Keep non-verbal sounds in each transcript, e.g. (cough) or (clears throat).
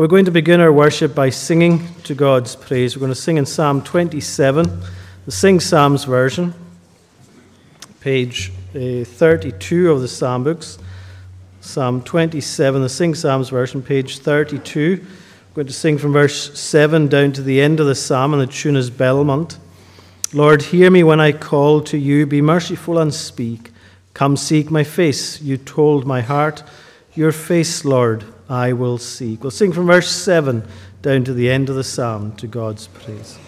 We're going to begin our worship by singing to God's praise. We're going to sing in Psalm 27, the Sing Psalms version, page uh, 32 of the Psalm books. Psalm 27, the Sing Psalms version, page 32. We're going to sing from verse 7 down to the end of the psalm, and the tune is Belmont. Lord, hear me when I call to you. Be merciful and speak. Come seek my face. You told my heart, Your face, Lord, I will seek. We'll sing from verse 7 down to the end of the psalm to God's praise.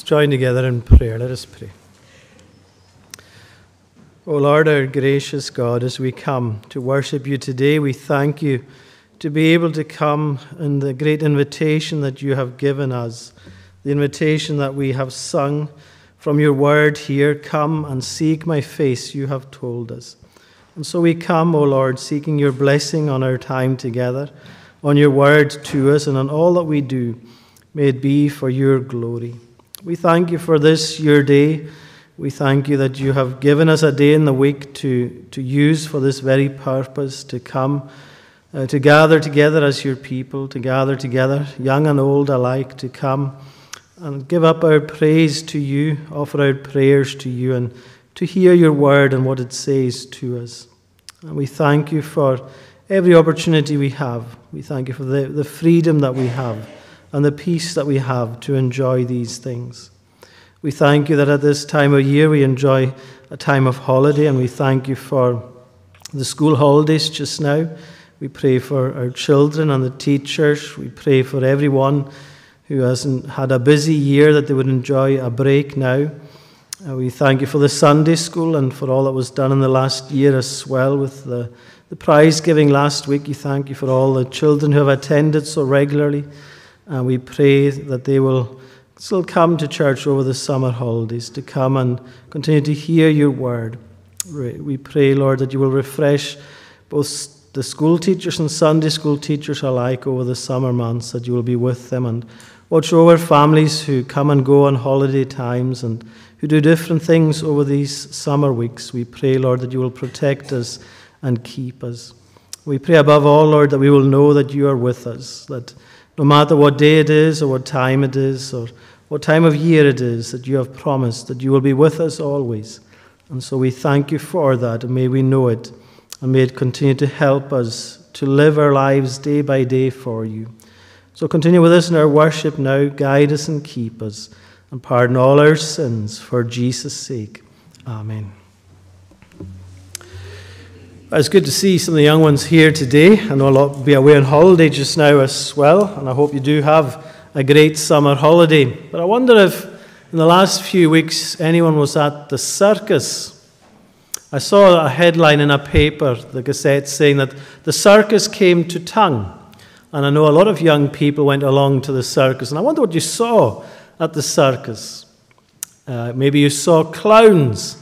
Let's join together in prayer. Let us pray. O Lord, our gracious God, as we come to worship you today, we thank you to be able to come in the great invitation that you have given us, the invitation that we have sung from your word here Come and seek my face, you have told us. And so we come, O Lord, seeking your blessing on our time together, on your word to us, and on all that we do. May it be for your glory. We thank you for this, your day. We thank you that you have given us a day in the week to, to use for this very purpose, to come uh, to gather together as your people, to gather together, young and old alike, to come and give up our praise to you, offer our prayers to you, and to hear your word and what it says to us. And we thank you for every opportunity we have. We thank you for the, the freedom that we have and the peace that we have to enjoy these things. We thank you that at this time of year we enjoy a time of holiday, and we thank you for the school holidays just now. We pray for our children and the teachers. We pray for everyone who hasn't had a busy year that they would enjoy a break now. Uh, we thank you for the Sunday school and for all that was done in the last year as well with the, the prize giving last week. We thank you for all the children who have attended so regularly. And we pray that they will still come to church over the summer holidays to come and continue to hear your word. We pray, Lord, that you will refresh both the school teachers and Sunday school teachers alike over the summer months, that you will be with them and watch over families who come and go on holiday times and who do different things over these summer weeks. We pray, Lord, that you will protect us and keep us. We pray above all, Lord, that we will know that you are with us, that no matter what day it is or what time it is or what time of year it is, that you have promised that you will be with us always. And so we thank you for that, and may we know it and may it continue to help us to live our lives day by day for you. So continue with us in our worship now, guide us and keep us, and pardon all our sins for Jesus' sake. Amen. It's good to see some of the young ones here today. I know a lot will be away on holiday just now as well, and I hope you do have a great summer holiday. But I wonder if in the last few weeks anyone was at the circus. I saw a headline in a paper, the Gazette, saying that the circus came to Tongue. And I know a lot of young people went along to the circus. And I wonder what you saw at the circus. Uh, maybe you saw clowns.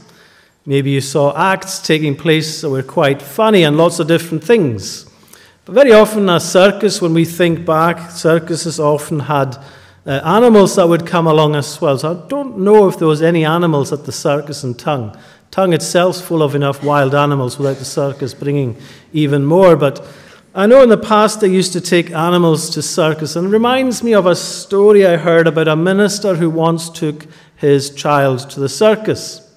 Maybe you saw acts taking place that were quite funny and lots of different things. But very often, a circus, when we think back, circuses often had uh, animals that would come along as well. So I don't know if there was any animals at the circus in Tongue. Tongue itself's full of enough wild animals without the circus bringing even more. But I know in the past they used to take animals to circus, and it reminds me of a story I heard about a minister who once took his child to the circus.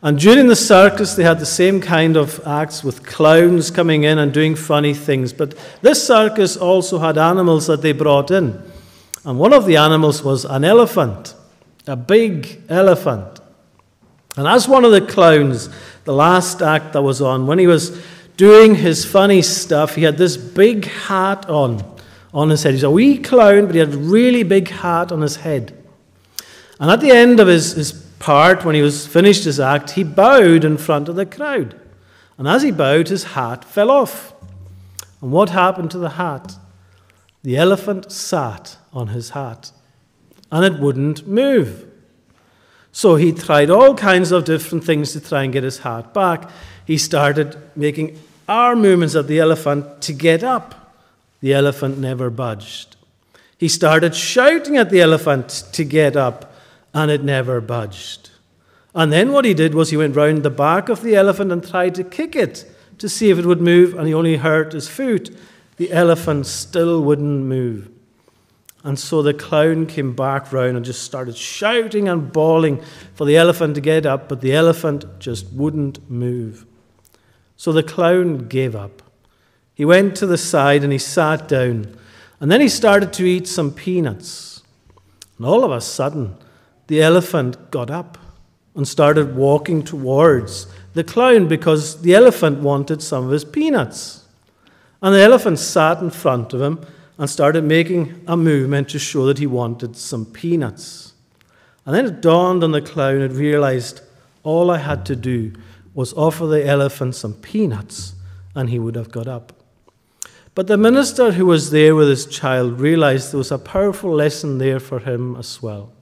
And during the circus, they had the same kind of acts with clowns coming in and doing funny things. But this circus also had animals that they brought in. And one of the animals was an elephant, a big elephant. And as one of the clowns, the last act that was on, when he was doing his funny stuff, he had this big hat on on his head. He's a wee clown, but he had a really big hat on his head. And at the end of his, his part, when he was finished his act, he bowed in front of the crowd. And as he bowed, his hat fell off. And what happened to the hat? The elephant sat on his hat, and it wouldn't move. So he tried all kinds of different things to try and get his hat back. He started making arm movements at the elephant to get up. The elephant never budged. He started shouting at the elephant to get up, and it never budged. And then what he did was he went round the back of the elephant and tried to kick it to see if it would move, and he only hurt his foot. The elephant still wouldn't move. And so the clown came back round and just started shouting and bawling for the elephant to get up, but the elephant just wouldn't move. So the clown gave up. He went to the side and he sat down. And then he started to eat some peanuts. And all of a sudden, the elephant got up and started walking towards the clown because the elephant wanted some of his peanuts. And the elephant sat in front of him and started making a movement to show that he wanted some peanuts. And then it dawned on the clown and realized all I had to do was offer the elephant some peanuts and he would have got up. But the minister who was there with his child realized there was a powerful lesson there for him as well.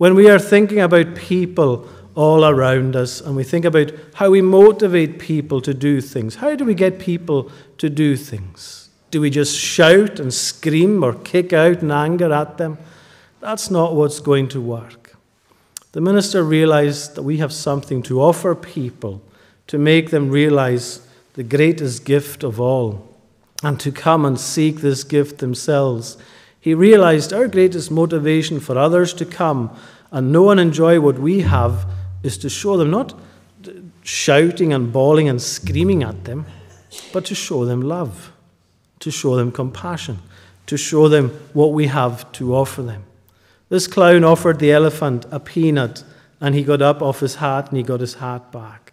When we are thinking about people all around us and we think about how we motivate people to do things, how do we get people to do things? Do we just shout and scream or kick out in anger at them? That's not what's going to work. The minister realized that we have something to offer people to make them realize the greatest gift of all and to come and seek this gift themselves. He realized our greatest motivation for others to come and know and enjoy what we have is to show them not shouting and bawling and screaming at them, but to show them love, to show them compassion, to show them what we have to offer them. This clown offered the elephant a peanut, and he got up off his hat and he got his hat back.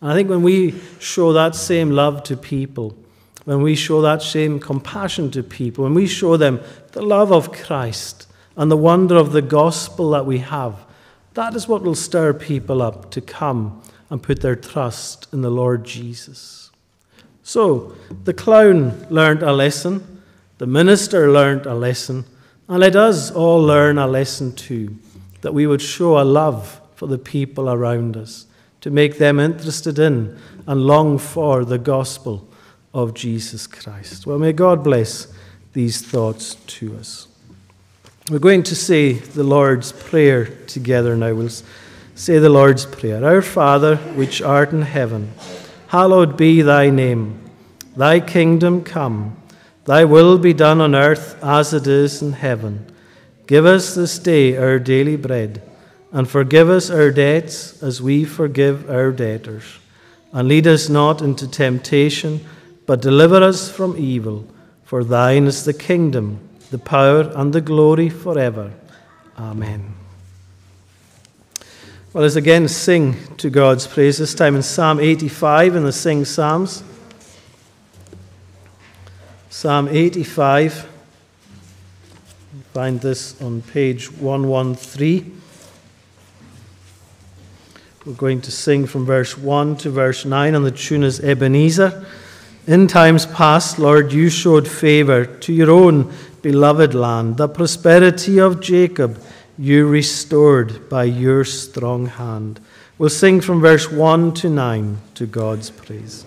And I think when we show that same love to people, when we show that same compassion to people, when we show them the love of Christ and the wonder of the gospel that we have, that is what will stir people up to come and put their trust in the Lord Jesus. So, the clown learned a lesson, the minister learned a lesson, and let us all learn a lesson too that we would show a love for the people around us, to make them interested in and long for the gospel of Jesus Christ. Well, may God bless these thoughts to us. We're going to say the Lord's Prayer together now. We'll say the Lord's Prayer. Our Father, which art in heaven, hallowed be thy name. Thy kingdom come, thy will be done on earth as it is in heaven. Give us this day our daily bread, and forgive us our debts as we forgive our debtors. And lead us not into temptation but deliver us from evil. For thine is the kingdom, the power, and the glory forever. Amen. Well, let's again sing to God's praise, this time in Psalm 85 in the Sing Psalms. Psalm 85. Find this on page 113. We're going to sing from verse 1 to verse 9, and the tune is Ebenezer. In times past, Lord, you showed favor to your own beloved land. The prosperity of Jacob you restored by your strong hand. We'll sing from verse 1 to 9 to God's praise.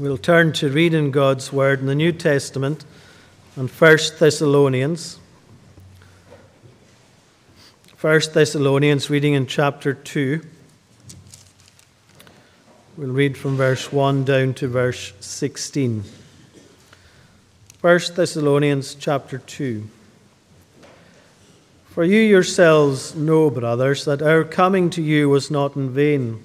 We'll turn to reading God's Word in the New Testament and 1 Thessalonians. 1 Thessalonians, reading in chapter 2. We'll read from verse 1 down to verse 16. 1 Thessalonians chapter 2. For you yourselves know, brothers, that our coming to you was not in vain.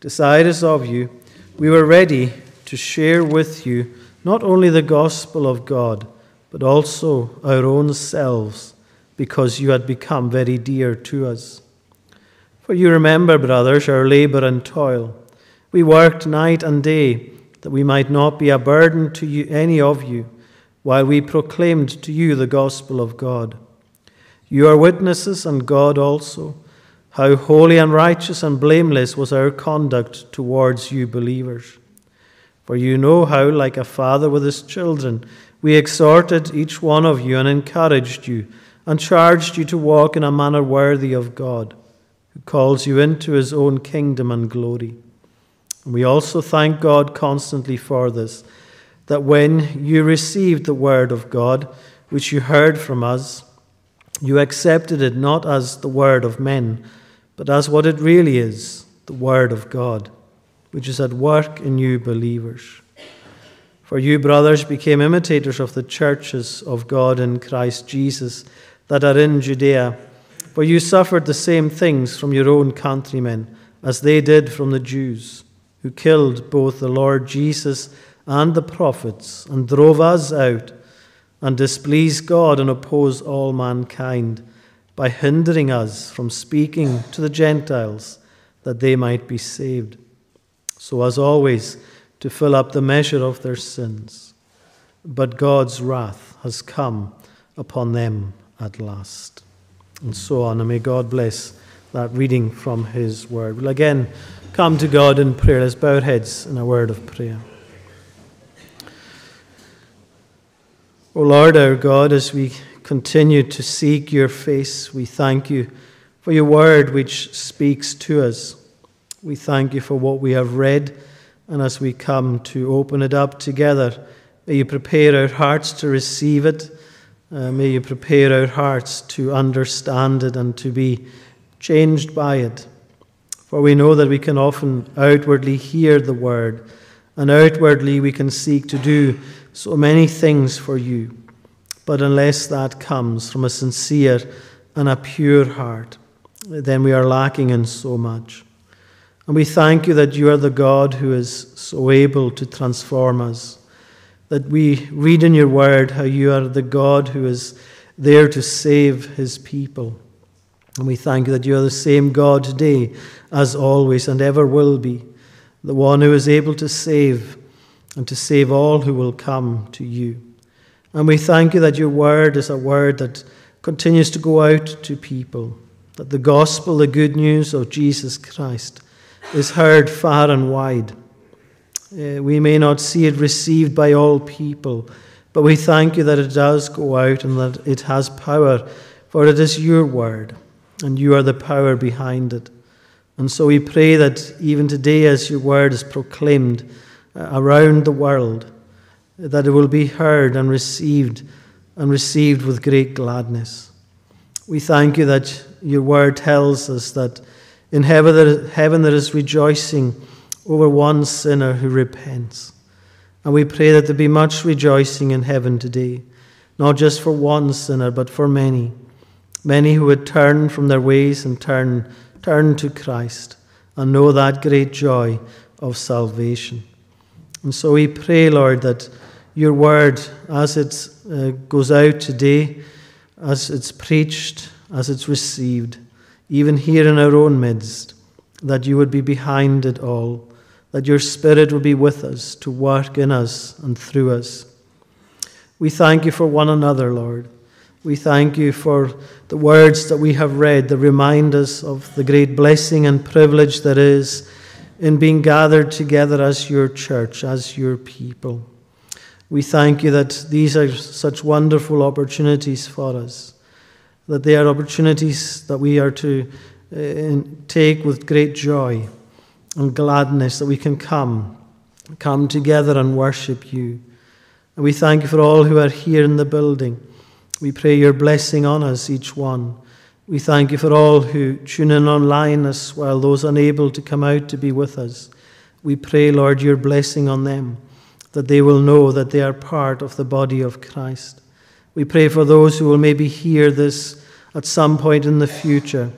desirous of you, we were ready to share with you not only the gospel of God, but also our own selves, because you had become very dear to us. For you remember, brothers, our labor and toil. We worked night and day that we might not be a burden to you, any of you, while we proclaimed to you the gospel of God. You are witnesses, and God also how holy and righteous and blameless was our conduct towards you believers. For you know how, like a father with his children, we exhorted each one of you and encouraged you and charged you to walk in a manner worthy of God, who calls you into his own kingdom and glory. And we also thank God constantly for this, that when you received the word of God, which you heard from us, you accepted it not as the word of men but as what it really is the Word of God, which is at work in you believers. For you, brothers, became imitators of the churches of God in Christ Jesus that are in Judea. For you suffered the same things from your own countrymen as they did from the Jews, who killed both the Lord Jesus and the prophets, and drove us out, and displeased God and opposed all mankind by hindering us from speaking to the Gentiles that they might be saved, so as always to fill up the measure of their sins. But God's wrath has come upon them at last. And so on. And may God bless that reading from His Word. We'll again come to God in prayer. Let's bow our heads in a word of prayer. O Lord our God, as we continue to seek your face. We thank you for your word which speaks to us. We thank you for what we have read, and as we come to open it up together, may you prepare our hearts to receive it. Uh, may you prepare our hearts to understand it and to be changed by it. For we know that we can often outwardly hear the word, and outwardly we can seek to do so many things for you. But unless that comes from a sincere and a pure heart, then we are lacking in so much. And we thank you that you are the God who is so able to transform us. That we read in your word how you are the God who is there to save his people. And we thank you that you are the same God today as always and ever will be, the one who is able to save and to save all who will come to you. And we thank you that your word is a word that continues to go out to people, that the gospel, the good news of Jesus Christ, is heard far and wide. Uh, we may not see it received by all people, but we thank you that it does go out and that it has power, for it is your word, and you are the power behind it. And so we pray that even today, as your word is proclaimed uh, around the world, that it will be heard and received and received with great gladness. We thank you that your word tells us that in heaven there, heaven there is rejoicing over one sinner who repents. And we pray that there be much rejoicing in heaven today, not just for one sinner, but for many. Many who would turn from their ways and turn, turn to Christ and know that great joy of salvation. And so we pray, Lord, that your word, as it uh, goes out today, as it's preached, as it's received, even here in our own midst, that you would be behind it all, that your Spirit would be with us to work in us and through us. We thank you for one another, Lord. We thank you for the words that we have read that remind us of the great blessing and privilege that is in being gathered together as your church, as your people. We thank you that these are such wonderful opportunities for us, that they are opportunities that we are to uh, take with great joy and gladness, that we can come, come together and worship you. And we thank you for all who are here in the building. We pray your blessing on us, each one. We thank you for all who tune in online as well, those unable to come out to be with us. We pray, Lord, your blessing on them that they will know that they are part of the body of Christ. We pray for those who will maybe hear this at some point in the future,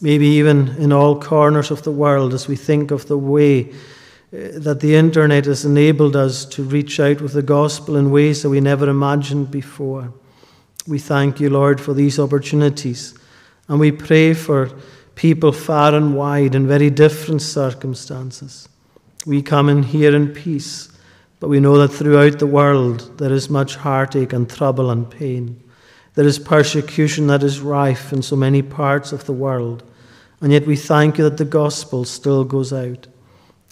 maybe even in all corners of the world, as we think of the way uh, that the internet has enabled us to reach out with the gospel in ways that we never imagined before. We thank you, Lord, for these opportunities, and we pray for people far and wide in very different circumstances. We come in here in peace but we know that throughout the world there is much heartache and trouble and pain. There is persecution that is rife in so many parts of the world. And yet we thank you that the gospel still goes out.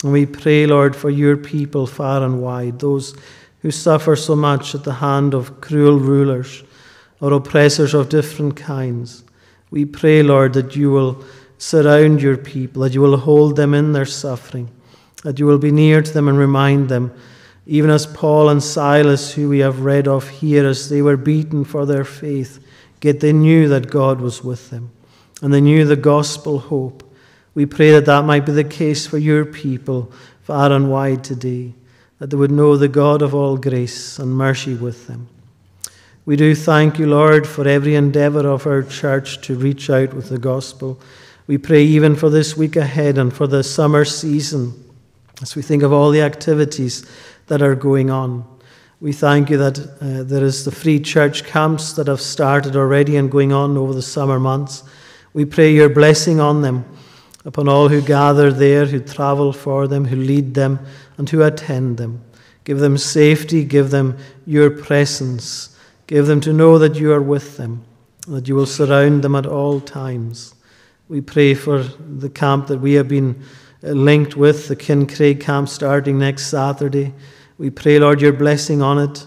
And we pray, Lord, for your people far and wide, those who suffer so much at the hand of cruel rulers or oppressors of different kinds. We pray, Lord, that you will surround your people, that you will hold them in their suffering, that you will be near to them and remind them even as Paul and Silas, who we have read of here, as they were beaten for their faith, yet they knew that God was with them, and they knew the gospel hope. We pray that that might be the case for your people far and wide today, that they would know the God of all grace and mercy with them. We do thank you, Lord, for every endeavor of our church to reach out with the gospel. We pray even for this week ahead and for the summer season as we think of all the activities that are going on. We thank you that uh, there is the free church camps that have started already and going on over the summer months. We pray your blessing on them, upon all who gather there, who travel for them, who lead them, and who attend them. Give them safety, give them your presence, give them to know that you are with them, that you will surround them at all times. We pray for the camp that we have been linked with, the Kincraig camp starting next Saturday. We pray, Lord, your blessing on it,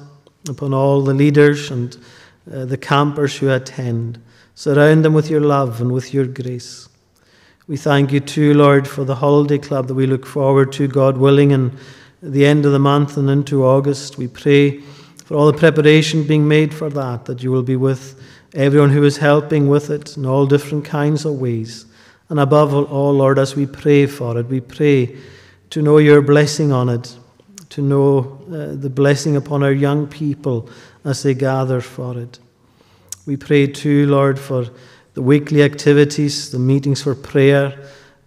upon all the leaders and uh, the campers who attend. Surround them with your love and with your grace. We thank you too, Lord, for the holiday club that we look forward to, God willing, and the end of the month and into August. We pray for all the preparation being made for that, that you will be with everyone who is helping with it in all different kinds of ways. And above all, Lord, as we pray for it, we pray to know your blessing on it, to know uh, the blessing upon our young people as they gather for it. We pray too, Lord, for the weekly activities, the meetings for prayer.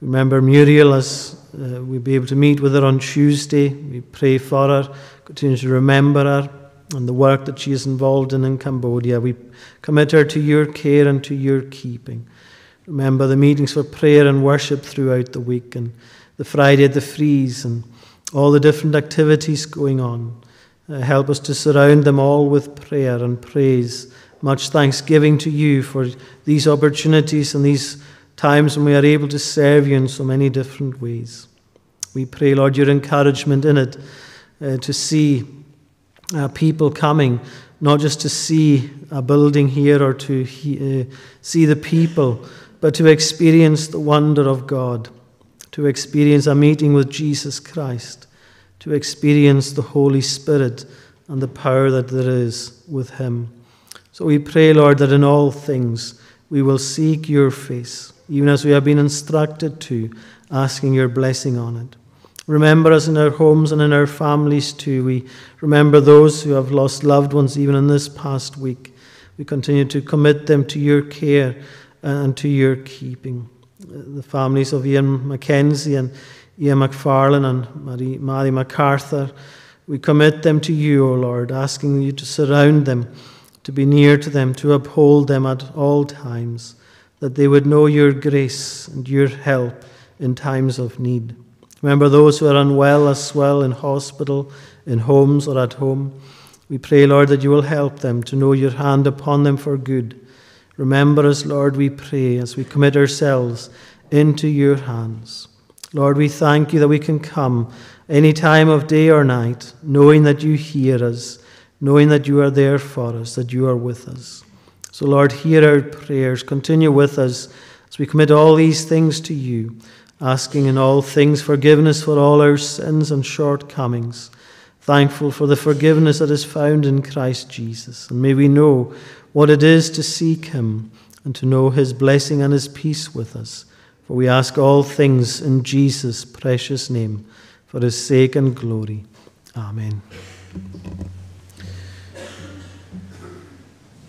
Remember Muriel as uh, we'll be able to meet with her on Tuesday. We pray for her, continue to remember her and the work that she is involved in in Cambodia. We commit her to your care and to your keeping. Remember the meetings for prayer and worship throughout the week and the Friday at the Freeze, and all the different activities going on. Uh, help us to surround them all with prayer and praise. Much thanksgiving to you for these opportunities and these times when we are able to serve you in so many different ways. We pray, Lord, your encouragement in it uh, to see uh, people coming, not just to see a building here or to he, uh, see the people, but to experience the wonder of God to experience a meeting with Jesus Christ, to experience the Holy Spirit and the power that there is with Him. So we pray, Lord, that in all things we will seek your face, even as we have been instructed to, asking your blessing on it. Remember us in our homes and in our families too. We remember those who have lost loved ones even in this past week. We continue to commit them to your care and to your keeping. The families of Ian Mackenzie and Ian McFarlane and Mary, Mary MacArthur, we commit them to you, O Lord, asking you to surround them, to be near to them, to uphold them at all times, that they would know your grace and your help in times of need. Remember those who are unwell as well in hospital, in homes, or at home. We pray, Lord, that you will help them to know your hand upon them for good. Remember us, Lord, we pray, as we commit ourselves into your hands. Lord, we thank you that we can come any time of day or night, knowing that you hear us, knowing that you are there for us, that you are with us. So, Lord, hear our prayers. Continue with us as we commit all these things to you asking in all things forgiveness for all our sins and shortcomings, thankful for the forgiveness that is found in Christ Jesus. And may we know what it is to seek Him and to know His blessing and His peace with us. For we ask all things in Jesus' precious name, for His sake and glory. Amen.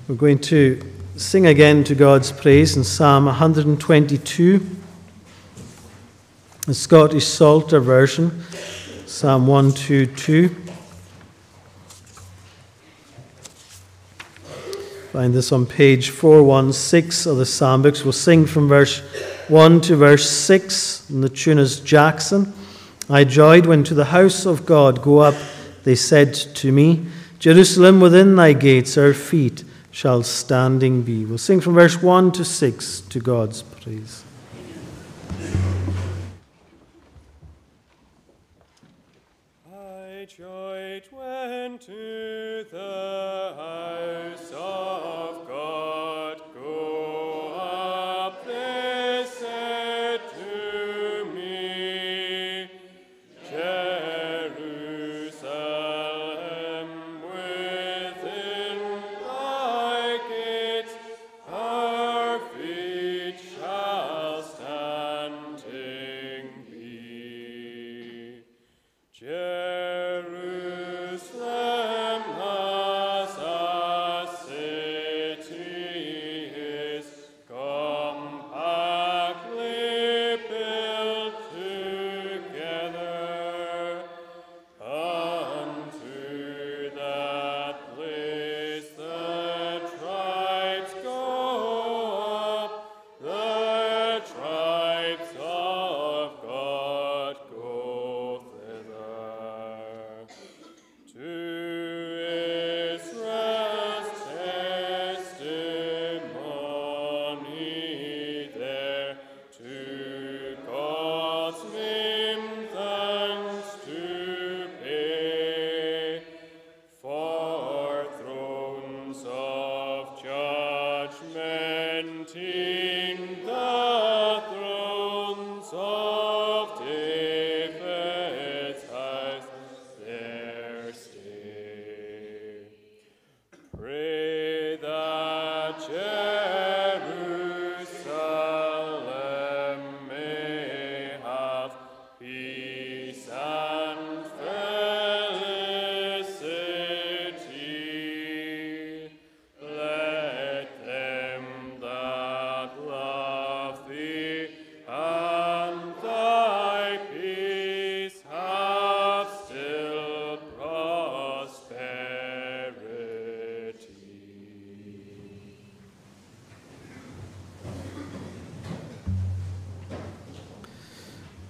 We're going to sing again to God's praise in Psalm 122 the Scottish Psalter version, Psalm 122. Find this on page 416 of the Psalm books. We'll sing from verse 1 to verse 6, and the tune is Jackson. I joyed when to the house of God go up, they said to me, Jerusalem within thy gates, our feet shall standing be. We'll sing from verse 1 to 6 to God's praise.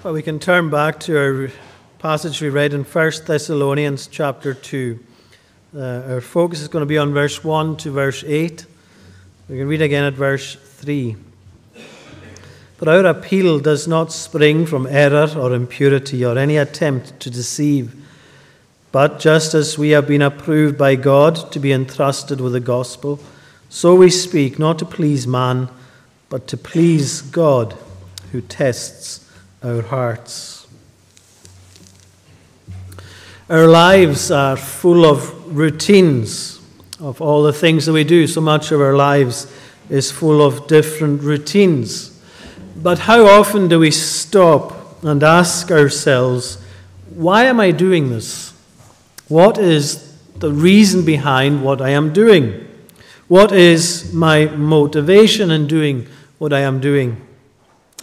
Well, we can turn back to our passage we read in 1 Thessalonians chapter 2. Uh, our focus is going to be on verse 1 to verse 8. We can read again at verse 3. But our appeal does not spring from error or impurity or any attempt to deceive, but just as we have been approved by God to be entrusted with the gospel, so we speak, not to please man, but to please God who tests our hearts. Our lives are full of routines of all the things that we do. So much of our lives is full of different routines. But how often do we stop and ask ourselves, why am I doing this? What is the reason behind what I am doing? What is my motivation in doing what I am doing?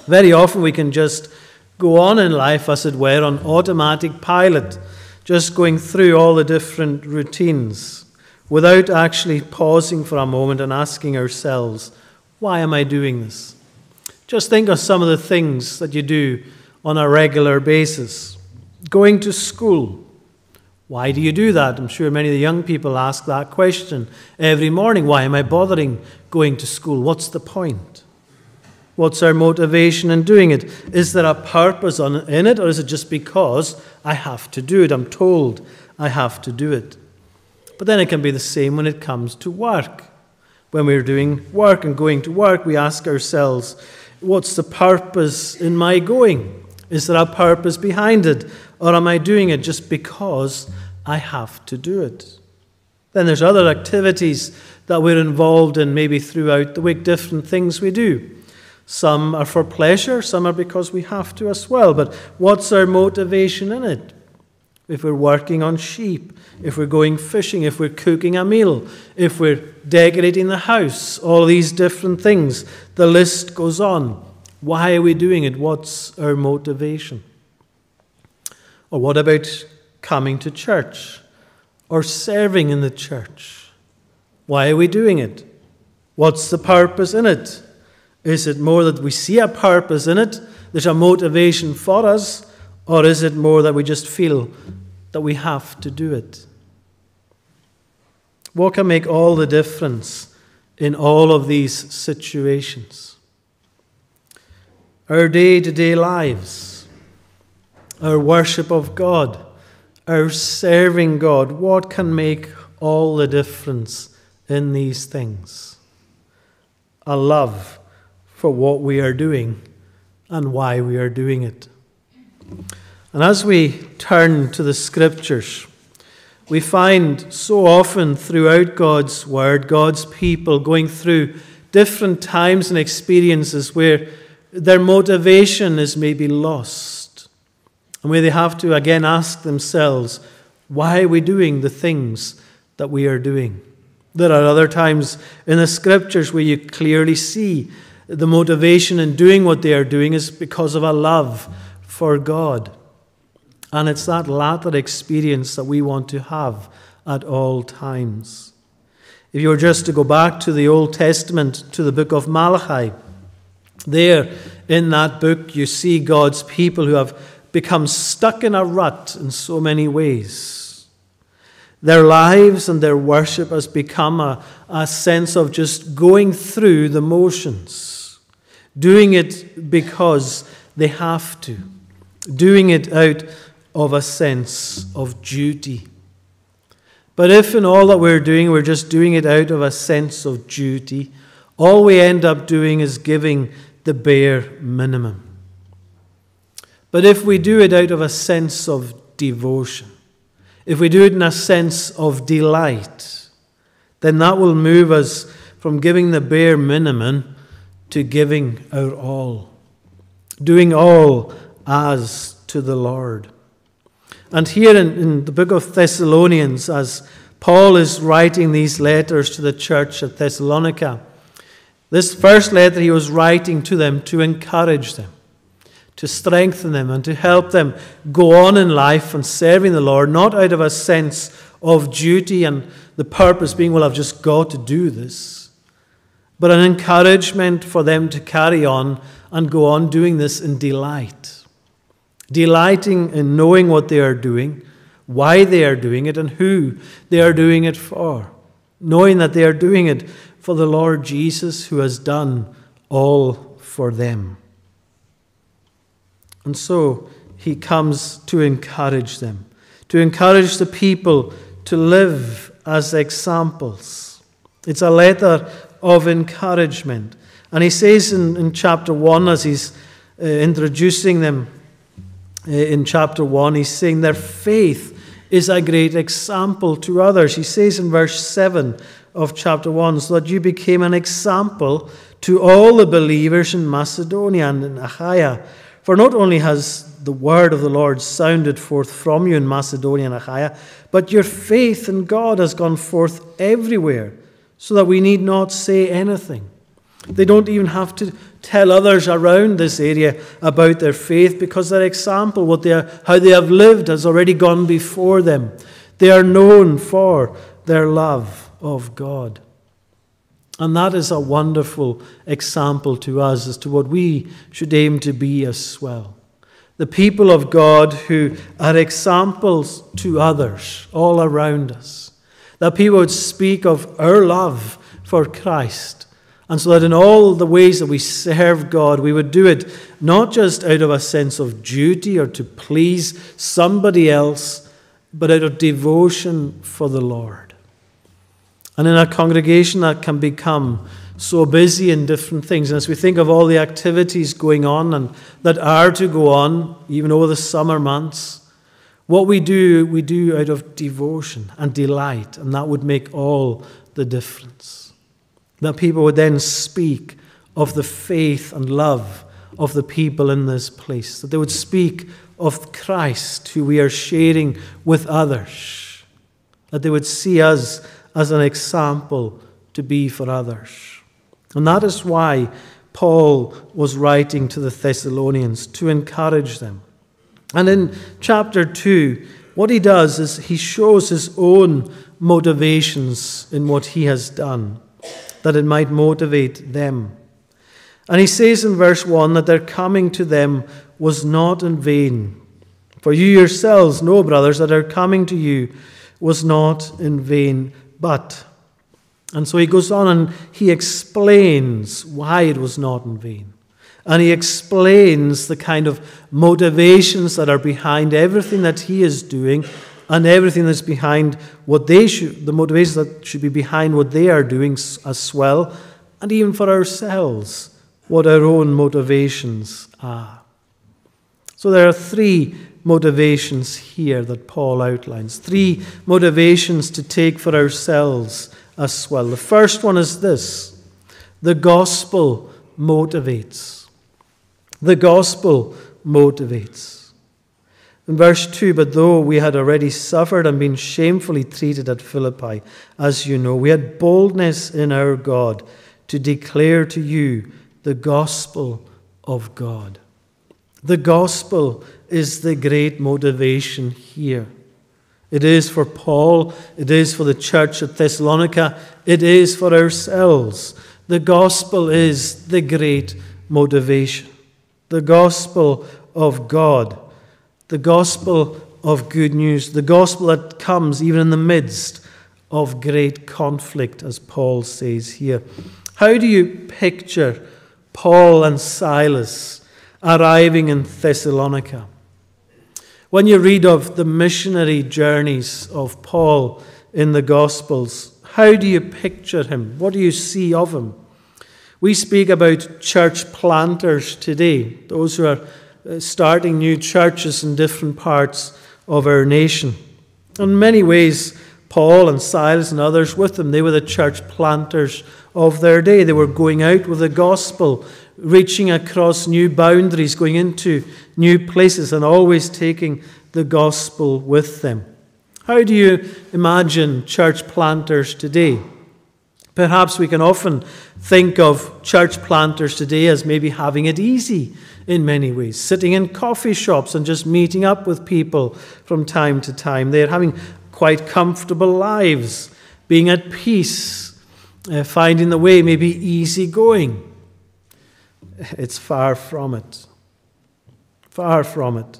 Very often we can just go on in life, as it were, on automatic pilot, just going through all the different routines without actually pausing for a moment and asking ourselves, why am I doing this? Just think of some of the things that you do on a regular basis. Going to school. Why do you do that? I'm sure many of the young people ask that question every morning. Why am I bothering going to school? What's the point? What's our motivation in doing it? Is there a purpose in it, or is it just because I have to do it? I'm told I have to do it. But then it can be the same when it comes to work. When we're doing work and going to work, we ask ourselves, what's the purpose in my going? Is there a purpose behind it? Or am I doing it just because I have to do it? Then there's other activities that we're involved in, maybe throughout the week, different things we do. Some are for pleasure, some are because we have to as well. But what's our motivation in it? If we're working on sheep, if we're going fishing, if we're cooking a meal, if we're decorating the house, all these different things, the list goes on. Why are we doing it? What's our motivation? Or what about coming to church or serving in the church? Why are we doing it? What's the purpose in it? Is it more that we see a purpose in it? There's a motivation for us? Or is it more that we just feel that we have to do it? What can make all the difference in all of these situations? Our day to day lives, our worship of God, our serving God, what can make all the difference in these things? A love for what we are doing and why we are doing it. And as we turn to the scriptures, we find so often throughout God's word, God's people going through different times and experiences where their motivation is maybe lost, and where they have to again ask themselves, why are we doing the things that we are doing? There are other times in the scriptures where you clearly see the motivation in doing what they are doing is because of a love for God. And it's that latter experience that we want to have at all times. If you were just to go back to the Old Testament, to the book of Malachi, there in that book you see God's people who have become stuck in a rut in so many ways. Their lives and their worship has become a, a sense of just going through the motions doing it because they have to, doing it out of a sense of duty. But if in all that we're doing, we're just doing it out of a sense of duty, all we end up doing is giving the bare minimum. But if we do it out of a sense of devotion, if we do it in a sense of delight, then that will move us from giving the bare minimum to giving our all, doing all as to the Lord. And here in, in, the book of Thessalonians, as Paul is writing these letters to the church at Thessalonica, this first letter he was writing to them to encourage them, to strengthen them, and to help them go on in life and serving the Lord, not out of a sense of duty and the purpose being, well, I've just got to do this but an encouragement for them to carry on and go on doing this in delight. Delighting in knowing what they are doing, why they are doing it, and who they are doing it for. Knowing that they are doing it for the Lord Jesus who has done all for them. And so he comes to encourage them, to encourage the people to live as examples. It's a letter of encouragement. And he says in, in chapter 1, as he's uh, introducing them uh, in chapter 1, he's saying their faith is a great example to others. He says in verse 7 of chapter 1 so that you became an example to all the believers in Macedonia and in Achaia. For not only has the word of the Lord sounded forth from you in Macedonia and Achaia, but your faith in God has gone forth everywhere, so that we need not say anything. They don't even have to tell others around this area about their faith because their example, what they are, how they have lived, has already gone before them. They are known for their love of God. And that is a wonderful example to us as to what we should aim to be as well. The people of God who are examples to others all around us. That people would speak of our love for Christ. And so that in all the ways that we serve God, we would do it not just out of a sense of duty or to please somebody else, but out of devotion for the Lord. And in a congregation that can become so busy in different things, and as we think of all the activities going on and that are to go on, even over the summer months, what we do, we do out of devotion and delight, and that would make all the difference. That people would then speak of the faith and love of the people in this place, that they would speak of Christ, who we are sharing with others, that they would see us as an example to be for others. And that is why Paul was writing to the Thessalonians to encourage them. And in chapter 2, what he does is he shows his own motivations in what he has done, that it might motivate them. And he says in verse 1 that their coming to them was not in vain. For you yourselves know, brothers, that our coming to you was not in vain. But, and so he goes on and he explains why it was not in vain. And he explains the kind of motivations that are behind everything that he is doing and everything that's behind what they should, the motivations that should be behind what they are doing as well, and even for ourselves, what our own motivations are. So there are three motivations here that Paul outlines. Three motivations to take for ourselves as well. The first one is this the gospel motivates. The gospel motivates. In verse 2, but though we had already suffered and been shamefully treated at Philippi, as you know, we had boldness in our God to declare to you the gospel of God. The gospel is the great motivation here. It is for Paul, it is for the church at Thessalonica, it is for ourselves. The gospel is the great motivation. The gospel of God, the gospel of good news, the gospel that comes even in the midst of great conflict, as Paul says here. How do you picture Paul and Silas arriving in Thessalonica? When you read of the missionary journeys of Paul in the Gospels, how do you picture him? What do you see of him? We speak about church planters today, those who are uh, starting new churches in different parts of our nation. In many ways, Paul and Silas and others with them, they were the church planters of their day. They were going out with the gospel, reaching across new boundaries, going into new places, and always taking the gospel with them. How do you imagine church planters today? Perhaps we can often think of church planters today as maybe having it easy in many ways, sitting in coffee shops and just meeting up with people from time to time. They're having quite comfortable lives, being at peace, uh, finding the way maybe easy going. It's far from it. Far from it.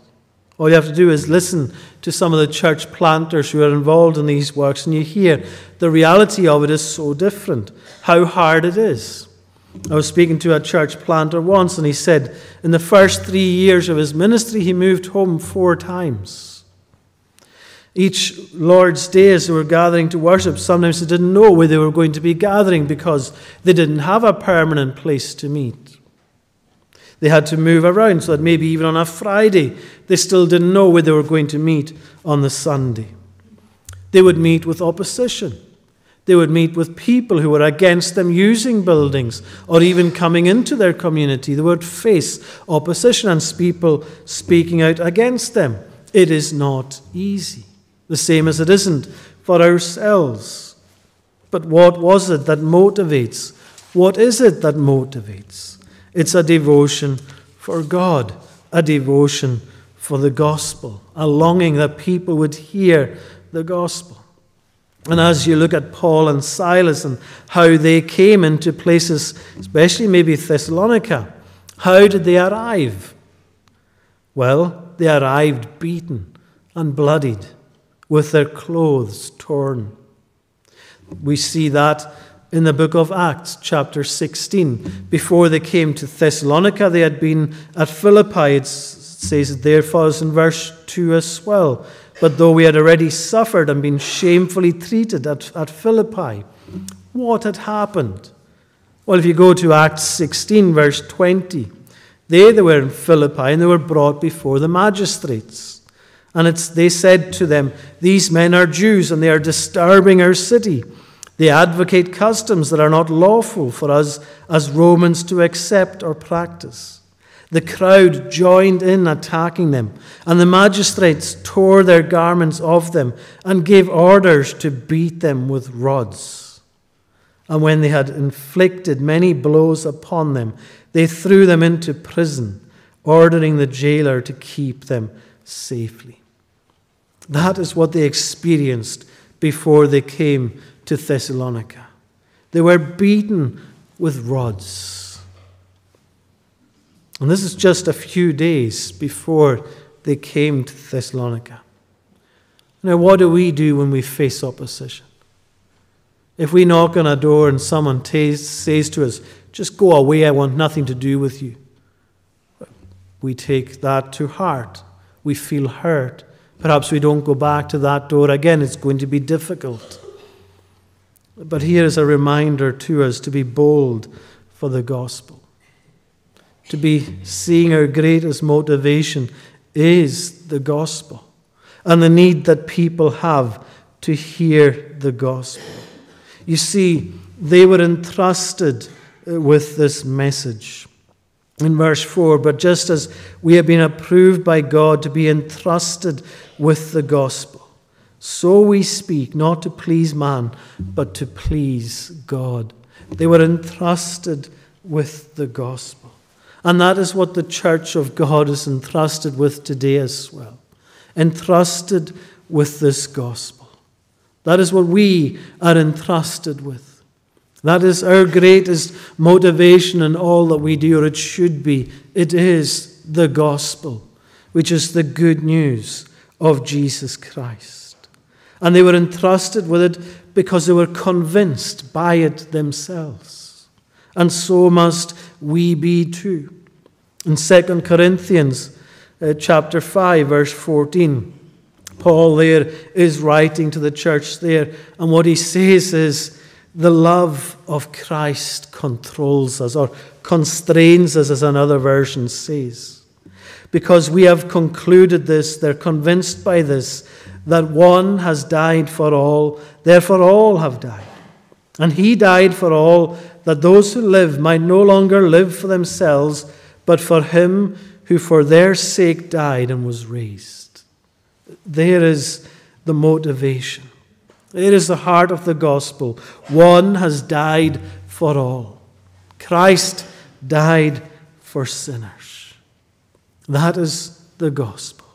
All you have to do is listen to some of the church planters who are involved in these works, and you hear the reality of it is so different, how hard it is. I was speaking to a church planter once, and he said in the first three years of his ministry, he moved home four times. Each Lord's Day, as they were gathering to worship, sometimes they didn't know where they were going to be gathering because they didn't have a permanent place to meet. They had to move around so that maybe even on a Friday, they still didn't know where they were going to meet on the Sunday. They would meet with opposition. They would meet with people who were against them using buildings or even coming into their community. They would face opposition and people speaking out against them. It is not easy, the same as it isn't for ourselves. But what was it that motivates? What is it that motivates? It's a devotion for God, a devotion for the gospel, a longing that people would hear the gospel. And as you look at Paul and Silas and how they came into places, especially maybe Thessalonica, how did they arrive? Well, they arrived beaten and bloodied, with their clothes torn. We see that in the book of Acts, chapter 16. Before they came to Thessalonica, they had been at Philippi. It says there for us in verse 2 as well. But though we had already suffered and been shamefully treated at, at Philippi, what had happened? Well, if you go to Acts 16, verse 20, they, they were in Philippi and they were brought before the magistrates. And it's, they said to them, These men are Jews and they are disturbing our city. They advocate customs that are not lawful for us as Romans to accept or practice. The crowd joined in attacking them, and the magistrates tore their garments off them and gave orders to beat them with rods. And when they had inflicted many blows upon them, they threw them into prison, ordering the jailer to keep them safely. That is what they experienced before they came to Thessalonica. They were beaten with rods. And this is just a few days before they came to Thessalonica. Now, what do we do when we face opposition? If we knock on a door and someone t- says to us, just go away, I want nothing to do with you, we take that to heart. We feel hurt. Perhaps we don't go back to that door again. It's going to be difficult. But here is a reminder to us to be bold for the gospel to be seeing our greatest motivation is the gospel and the need that people have to hear the gospel. You see, they were entrusted uh, with this message. In verse 4, but just as we have been approved by God to be entrusted with the gospel, so we speak, not to please man, but to please God. They were entrusted with the gospel. And that is what the church of God is entrusted with today as well. Entrusted with this gospel. That is what we are entrusted with. That is our greatest motivation in all that we do, or it should be. It is the gospel, which is the good news of Jesus Christ. And they were entrusted with it because they were convinced by it themselves. And so must we be too. In 2 Corinthians uh, chapter 5 verse 14 Paul there is writing to the church there and what he says is the love of Christ controls us or constrains us as another version says. Because we have concluded this they're convinced by this that one has died for all therefore all have died. And he died for all that those who live might no longer live for themselves but for him who for their sake died and was raised. There is the motivation. There is the heart of the gospel. One has died for all. Christ died for sinners. That is the gospel.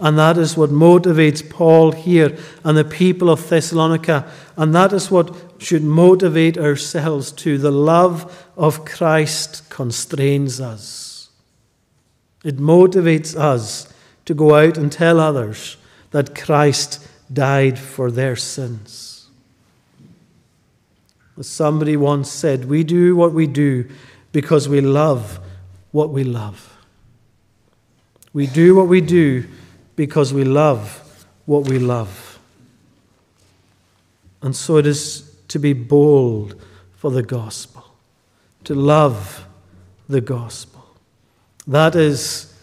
And that is what motivates Paul here and the people of Thessalonica. And that is what should motivate ourselves to. The love of Christ constrains us. It motivates us to go out and tell others that Christ died for their sins. As somebody once said, we do what we do because we love what we love. We do what we do because we love what we love. And so it is to be bold for the gospel, to love the gospel. That is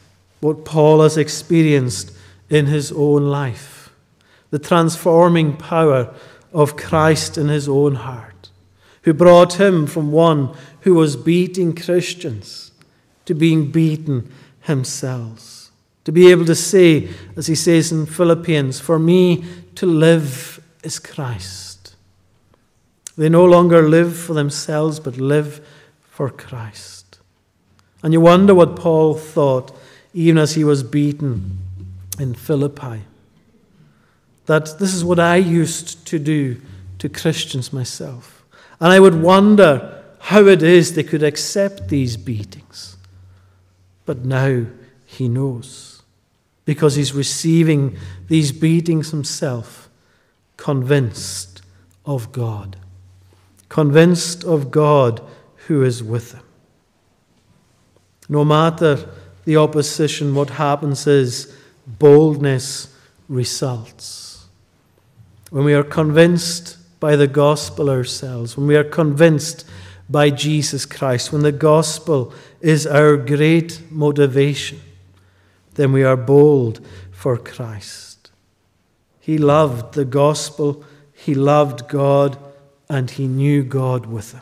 what Paul has experienced in his own life the transforming power of Christ in his own heart, who brought him from one who was beating Christians to being beaten himself. To be able to say, as he says in Philippians, for me to live is Christ. They no longer live for themselves, but live for Christ. And you wonder what Paul thought, even as he was beaten in Philippi. That this is what I used to do to Christians myself. And I would wonder how it is they could accept these beatings. But now he knows, because he's receiving these beatings himself, convinced of God. Convinced of God who is with him. No matter the opposition, what happens is boldness results. When we are convinced by the gospel ourselves, when we are convinced by Jesus Christ, when the gospel is our great motivation, then we are bold for Christ. He loved the gospel, he loved God, and he knew God with him.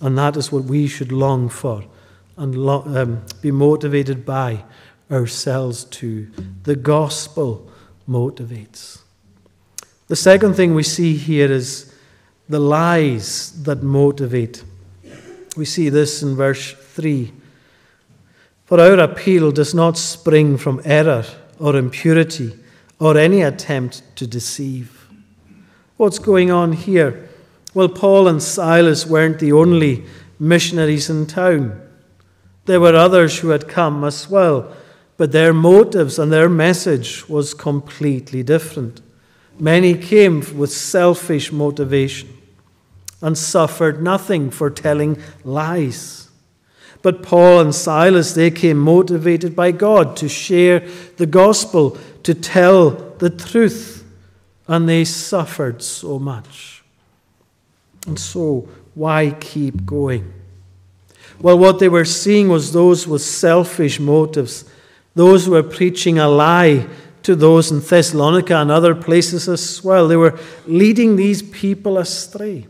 And that is what we should long for and um, be motivated by ourselves to. The gospel motivates. The second thing we see here is the lies that motivate. We see this in verse 3. For our appeal does not spring from error or impurity or any attempt to deceive. What's going on here? Well, Paul and Silas weren't the only missionaries in town. There were others who had come as well, but their motives and their message was completely different. Many came with selfish motivation and suffered nothing for telling lies. But Paul and Silas, they came motivated by God to share the gospel, to tell the truth, and they suffered so much. And so, why keep going? Well, what they were seeing was those with selfish motives, those who were preaching a lie to those in Thessalonica and other places as well. They were leading these people astray,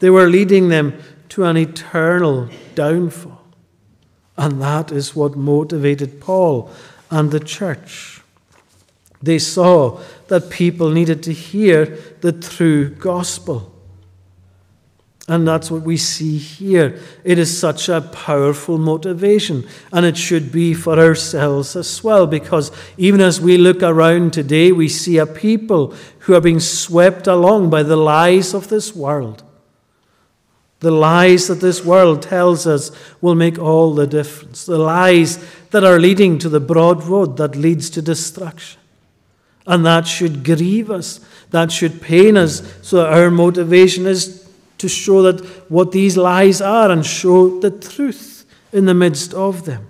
they were leading them to an eternal downfall. And that is what motivated Paul and the church. They saw that people needed to hear the true gospel. And that's what we see here. It is such a powerful motivation, and it should be for ourselves as well, because even as we look around today, we see a people who are being swept along by the lies of this world. The lies that this world tells us will make all the difference. The lies that are leading to the broad road that leads to destruction. And that should grieve us, that should pain us, so that our motivation is to show that what these lies are and show the truth in the midst of them.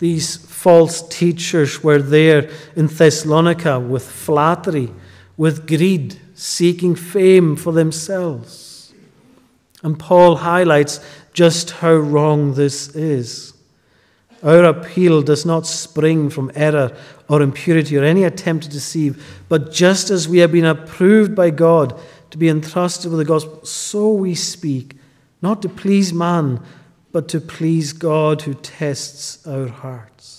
These false teachers were there in Thessalonica with flattery, with greed, seeking fame for themselves. And Paul highlights just how wrong this is. Our appeal does not spring from error or impurity or any attempt to deceive, but just as we have been approved by God to be entrusted with the gospel, so we speak, not to please man, but to please God who tests our hearts.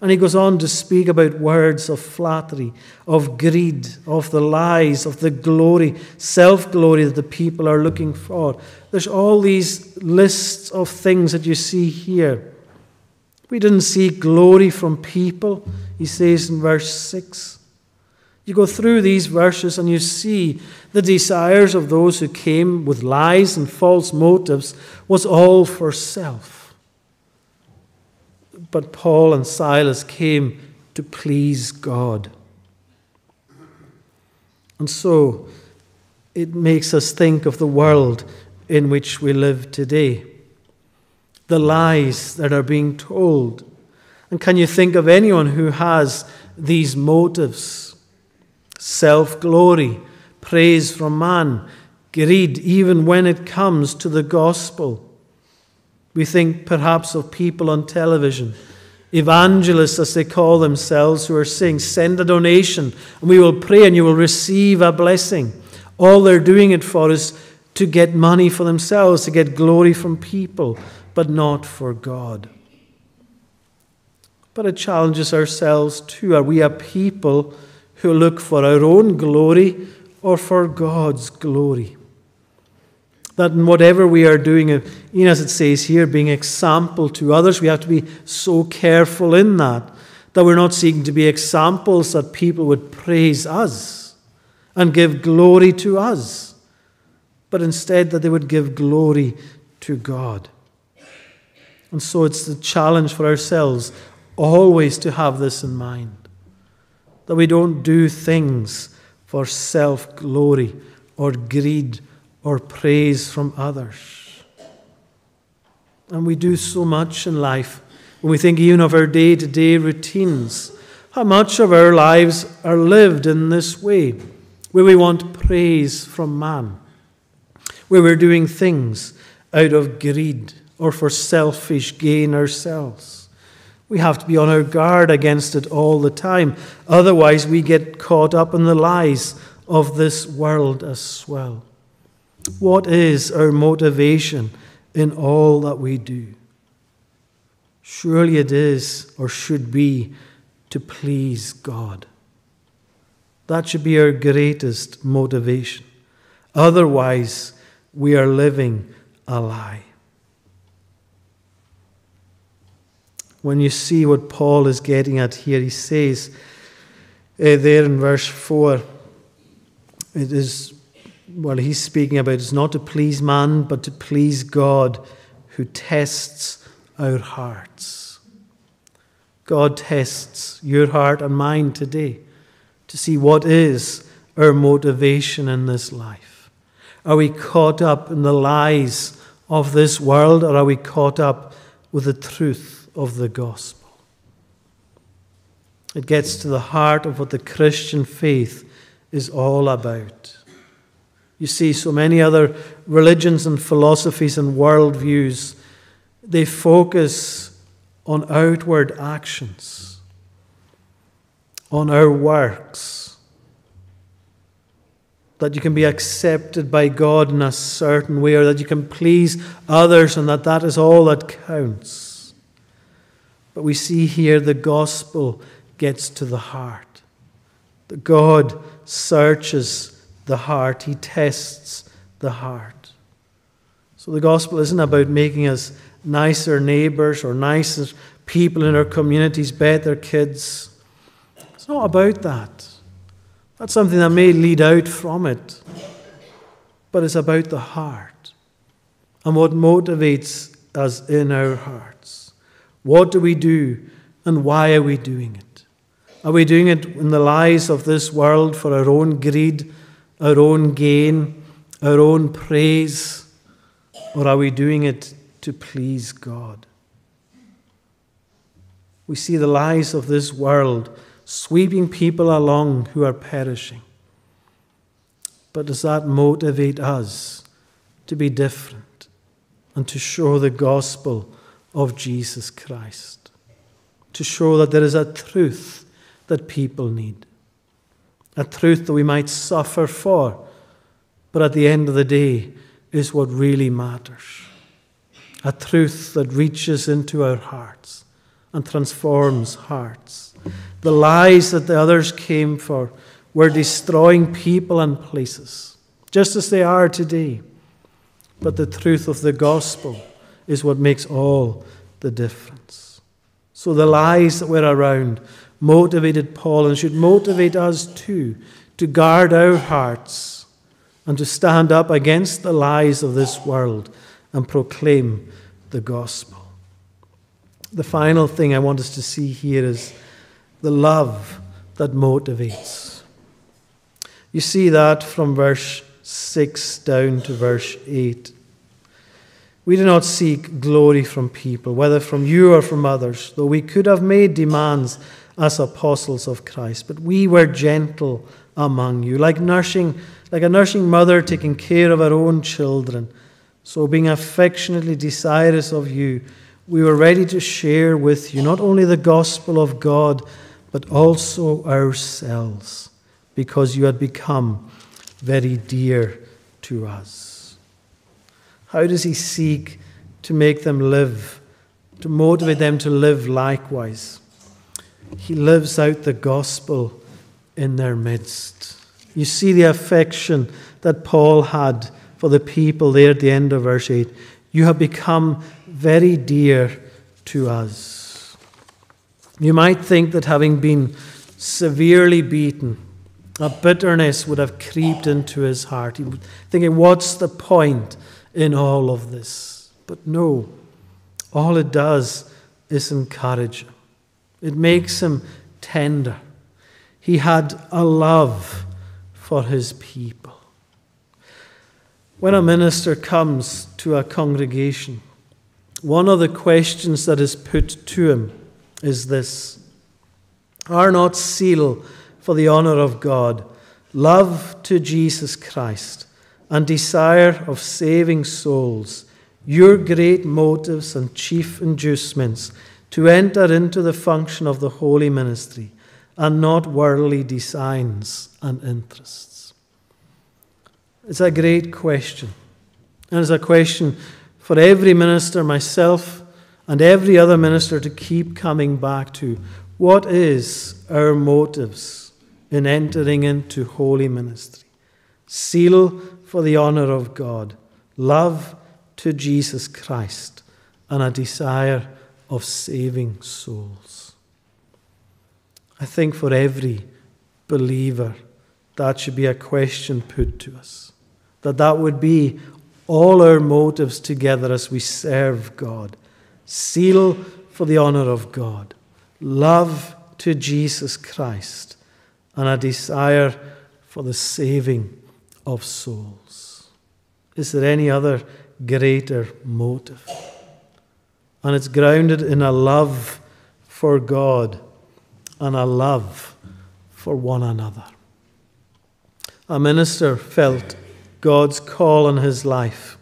And he goes on to speak about words of flattery, of greed, of the lies, of the glory, self glory that the people are looking for. There's all these lists of things that you see here. We didn't see glory from people, he says in verse 6. You go through these verses and you see the desires of those who came with lies and false motives was all for self. But Paul and Silas came to please God. And so it makes us think of the world in which we live today, the lies that are being told. And can you think of anyone who has these motives? Self glory, praise from man, greed, even when it comes to the gospel. We think perhaps of people on television evangelists, as they call themselves, who are saying, Send a donation and we will pray and you will receive a blessing. All they're doing it for is to get money for themselves, to get glory from people, but not for God. But it challenges ourselves too. Are we a people who look for our own glory or for God's glory? That in whatever we are doing, uh, even as it says here, being example to others, we have to be so careful in that, that we're not seeking to be examples that people would praise us and give glory to us, but instead that they would give glory to God. And so it's the challenge for ourselves always to have this in mind that we don't do things for self glory or greed or praise from others. And we do so much in life when we think even of our day to day routines. How much of our lives are lived in this way, where we want praise from man, where we're doing things out of greed or for selfish gain ourselves. We have to be on our guard against it all the time. Otherwise, we get caught up in the lies of this world as well. What is our motivation in all that we do? Surely it is, or should be, to please God. That should be our greatest motivation. Otherwise, we are living a lie. When you see what Paul is getting at here, he says uh, there in verse 4 it is well, he's speaking about it's not to please man, but to please God who tests our hearts. God tests your heart and mine today to see what is our motivation in this life. Are we caught up in the lies of this world, or are we caught up with the truth of the gospel? It gets to the heart of what the Christian faith is all about. You see, so many other religions and philosophies and worldviews, they focus on outward actions, on our works, that you can be accepted by God in a certain way, or that you can please others, and that that is all that counts. But we see here the gospel gets to the heart. That God searches the heart, He tests the heart. So the gospel isn't about making us nicer neighbors or nicer people in our communities, better kids. It's not about that. That's something that may lead out from it. But it's about the heart and what motivates us in our hearts. What do we do and why are we doing it? Are we doing it in the lies of this world for our own greed our own gain, our own praise, or are we doing it to please God? We see the lies of this world sweeping people along who are perishing. But does that motivate us to be different and to show the gospel of Jesus Christ? To show that there is a truth that people need a truth that we might suffer for, but at the end of the day is what really matters. A truth that reaches into our hearts and transforms hearts. The lies that the others came for were destroying people and places, just as they are today. But the truth of the gospel is what makes all the difference. So the lies that were around motivated Paul and should motivate us too to guard our hearts and to stand up against the lies of this world and proclaim the gospel. The final thing I want us to see here is the love that motivates. You see that from verse 6 down to verse 8. We do not seek glory from people, whether from you or from others, though we could have made demands as apostles of Christ. But we were gentle among you, like nursing, like a nursing mother taking care of her own children. So being affectionately desirous of you, we were ready to share with you not only the gospel of God, but also ourselves, because you had become very dear to us. How does he seek to make them live, to motivate them to live likewise? He lives out the gospel in their midst. You see the affection that Paul had for the people there at the end of verse 8. You have become very dear to us. You might think that having been severely beaten, a bitterness would have creeped into his heart. He would thinking, what's the point in all of this? But no, all it does is encourage him. It makes him tender. He had a love for his people. When a minister comes to a congregation, one of the questions that is put to him is this Are not seal for the honour of God, love to Jesus Christ, and desire of saving souls, your great motives and chief inducements to enter into the function of the holy ministry, and not worldly designs and interests? It's a great question. And it's a question for every minister, myself, and every other minister to keep coming back to. What is our motives in entering into holy ministry. Seal for the honor of God, love to Jesus Christ, and a desire of saving souls. I think for every believer, that should be a question put to us. That that would be all our motives together as we serve God. Seal for the honor of God. Love to Jesus Christ and a desire for the saving of souls. Is there any other greater motive? And it's grounded in a love for God and a love for one another. A minister felt God's call on his life,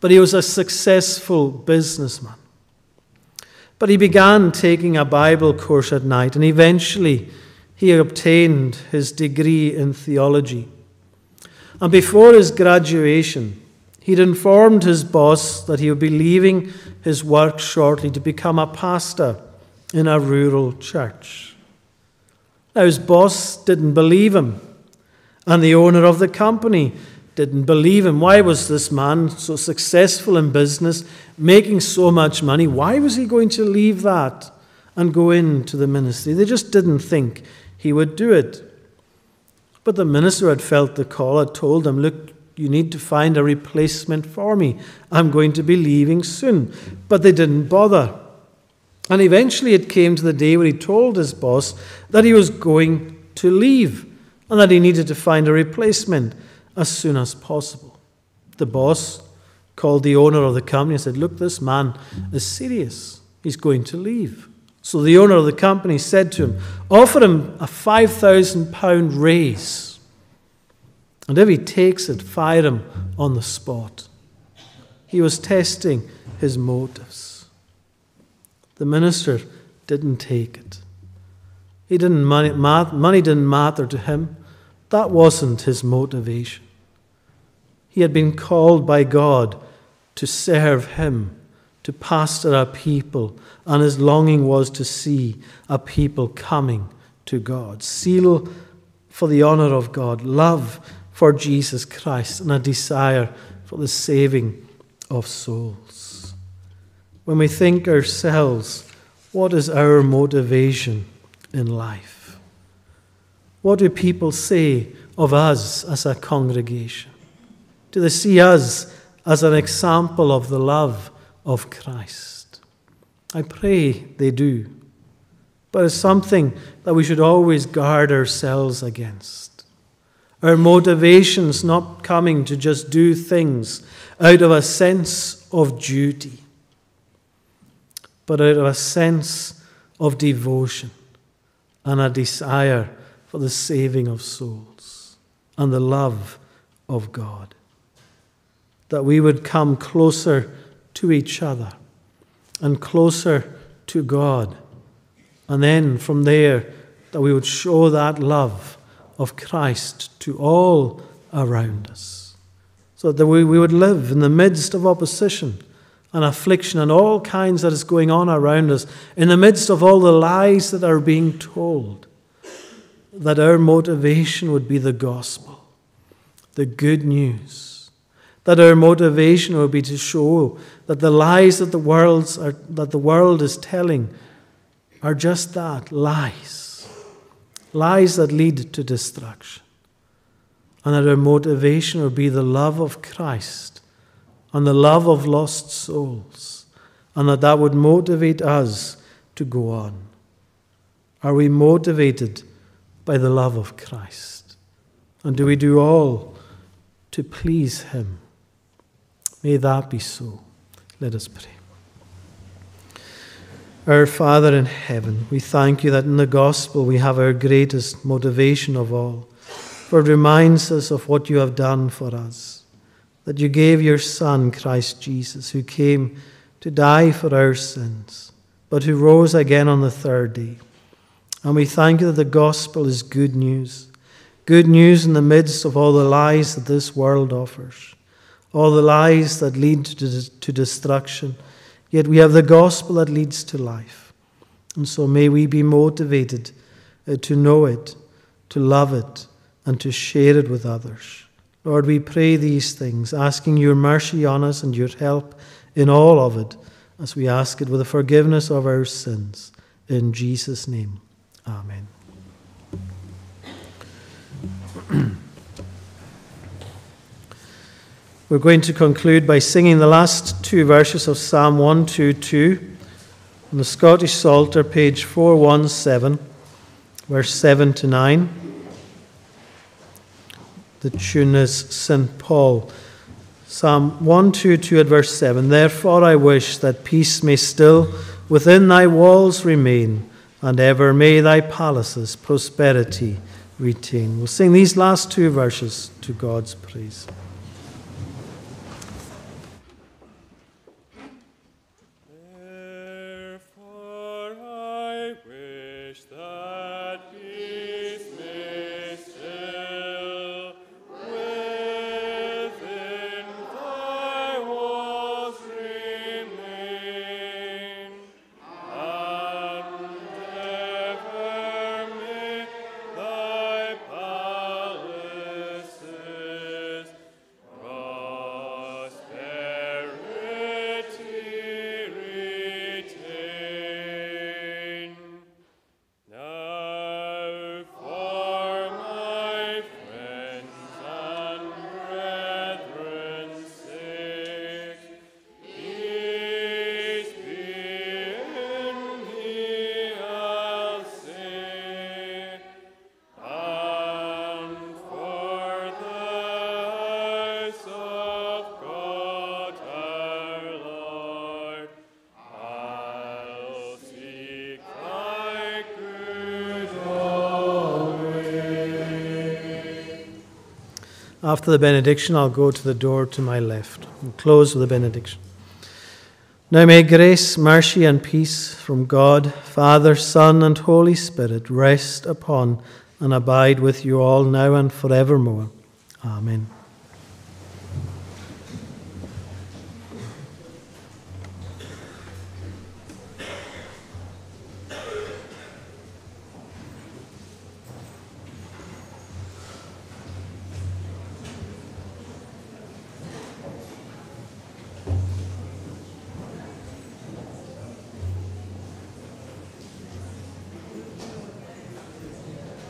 but he was a successful businessman. But he began taking a Bible course at night and eventually he obtained his degree in theology. And before his graduation, he'd informed his boss that he would be leaving his work shortly to become a pastor in a rural church. Now, his boss didn't believe him, and the owner of the company didn't believe him. Why was this man so successful in business, making so much money? Why was he going to leave that and go into the ministry? They just didn't think he would do it. But the minister had felt the call, had told him, Look, you need to find a replacement for me. I'm going to be leaving soon. But they didn't bother. And eventually it came to the day where he told his boss that he was going to leave and that he needed to find a replacement as soon as possible. The boss called the owner of the company and said, Look, this man is serious. He's going to leave. So the owner of the company said to him, Offer him a £5,000 raise. And if he takes it, fire him on the spot. He was testing his motives. The minister didn't take it. He didn't money, money didn't matter to him. That wasn't his motivation. He had been called by God to serve him to pastor a people, and his longing was to see a people coming to God. Seal for the honor of God, love for Jesus Christ, and a desire for the saving of souls. When we think ourselves, what is our motivation in life? What do people say of us as a congregation? Do they see us as an example of the love of Christ. I pray they do. But it's something that we should always guard ourselves against. Our motivations not coming to just do things out of a sense of duty, but out of a sense of devotion and a desire for the saving of souls and the love of God. That we would come closer to each other and closer to God. And then from there, that we would show that love of Christ to all around us. So that we, we would live in the midst of opposition and affliction and all kinds that is going on around us, in the midst of all the lies that are being told, that our motivation would be the gospel, the good news. That our motivation would be to show that the lies that the, world's are, that the world is telling are just that lies. Lies that lead to destruction. And that our motivation would be the love of Christ and the love of lost souls. And that that would motivate us to go on. Are we motivated by the love of Christ? And do we do all to please Him? May that be so. Let us pray. Our Father in heaven, we thank you that in the gospel we have our greatest motivation of all, for it reminds us of what you have done for us, that you gave your Son, Christ Jesus, who came to die for our sins, but who rose again on the third day. And we thank you that the gospel is good news, good news in the midst of all the lies that this world offers, all the lies that lead to, to destruction Yet we have the gospel that leads to life. And so may we be motivated uh, to know it, to love it, and to share it with others. Lord, we pray these things, asking your mercy on us and your help in all of it, as we ask it with the forgiveness of our sins. In Jesus' name, amen. (clears throat) We're going to conclude by singing the last two verses of Psalm 122 on the Scottish Psalter, page 417, verse 7 to 9. The tune is St. Paul. Psalm 122 at verse 7 Therefore I wish that peace may still within thy walls remain, and ever may thy palaces prosperity retain. We'll sing these last two verses to God's praise. After the benediction, I'll go to the door to my left and close with the benediction. Now may grace, mercy, and peace from God, Father, Son, and Holy Spirit rest upon and abide with you all now and forevermore. Amen.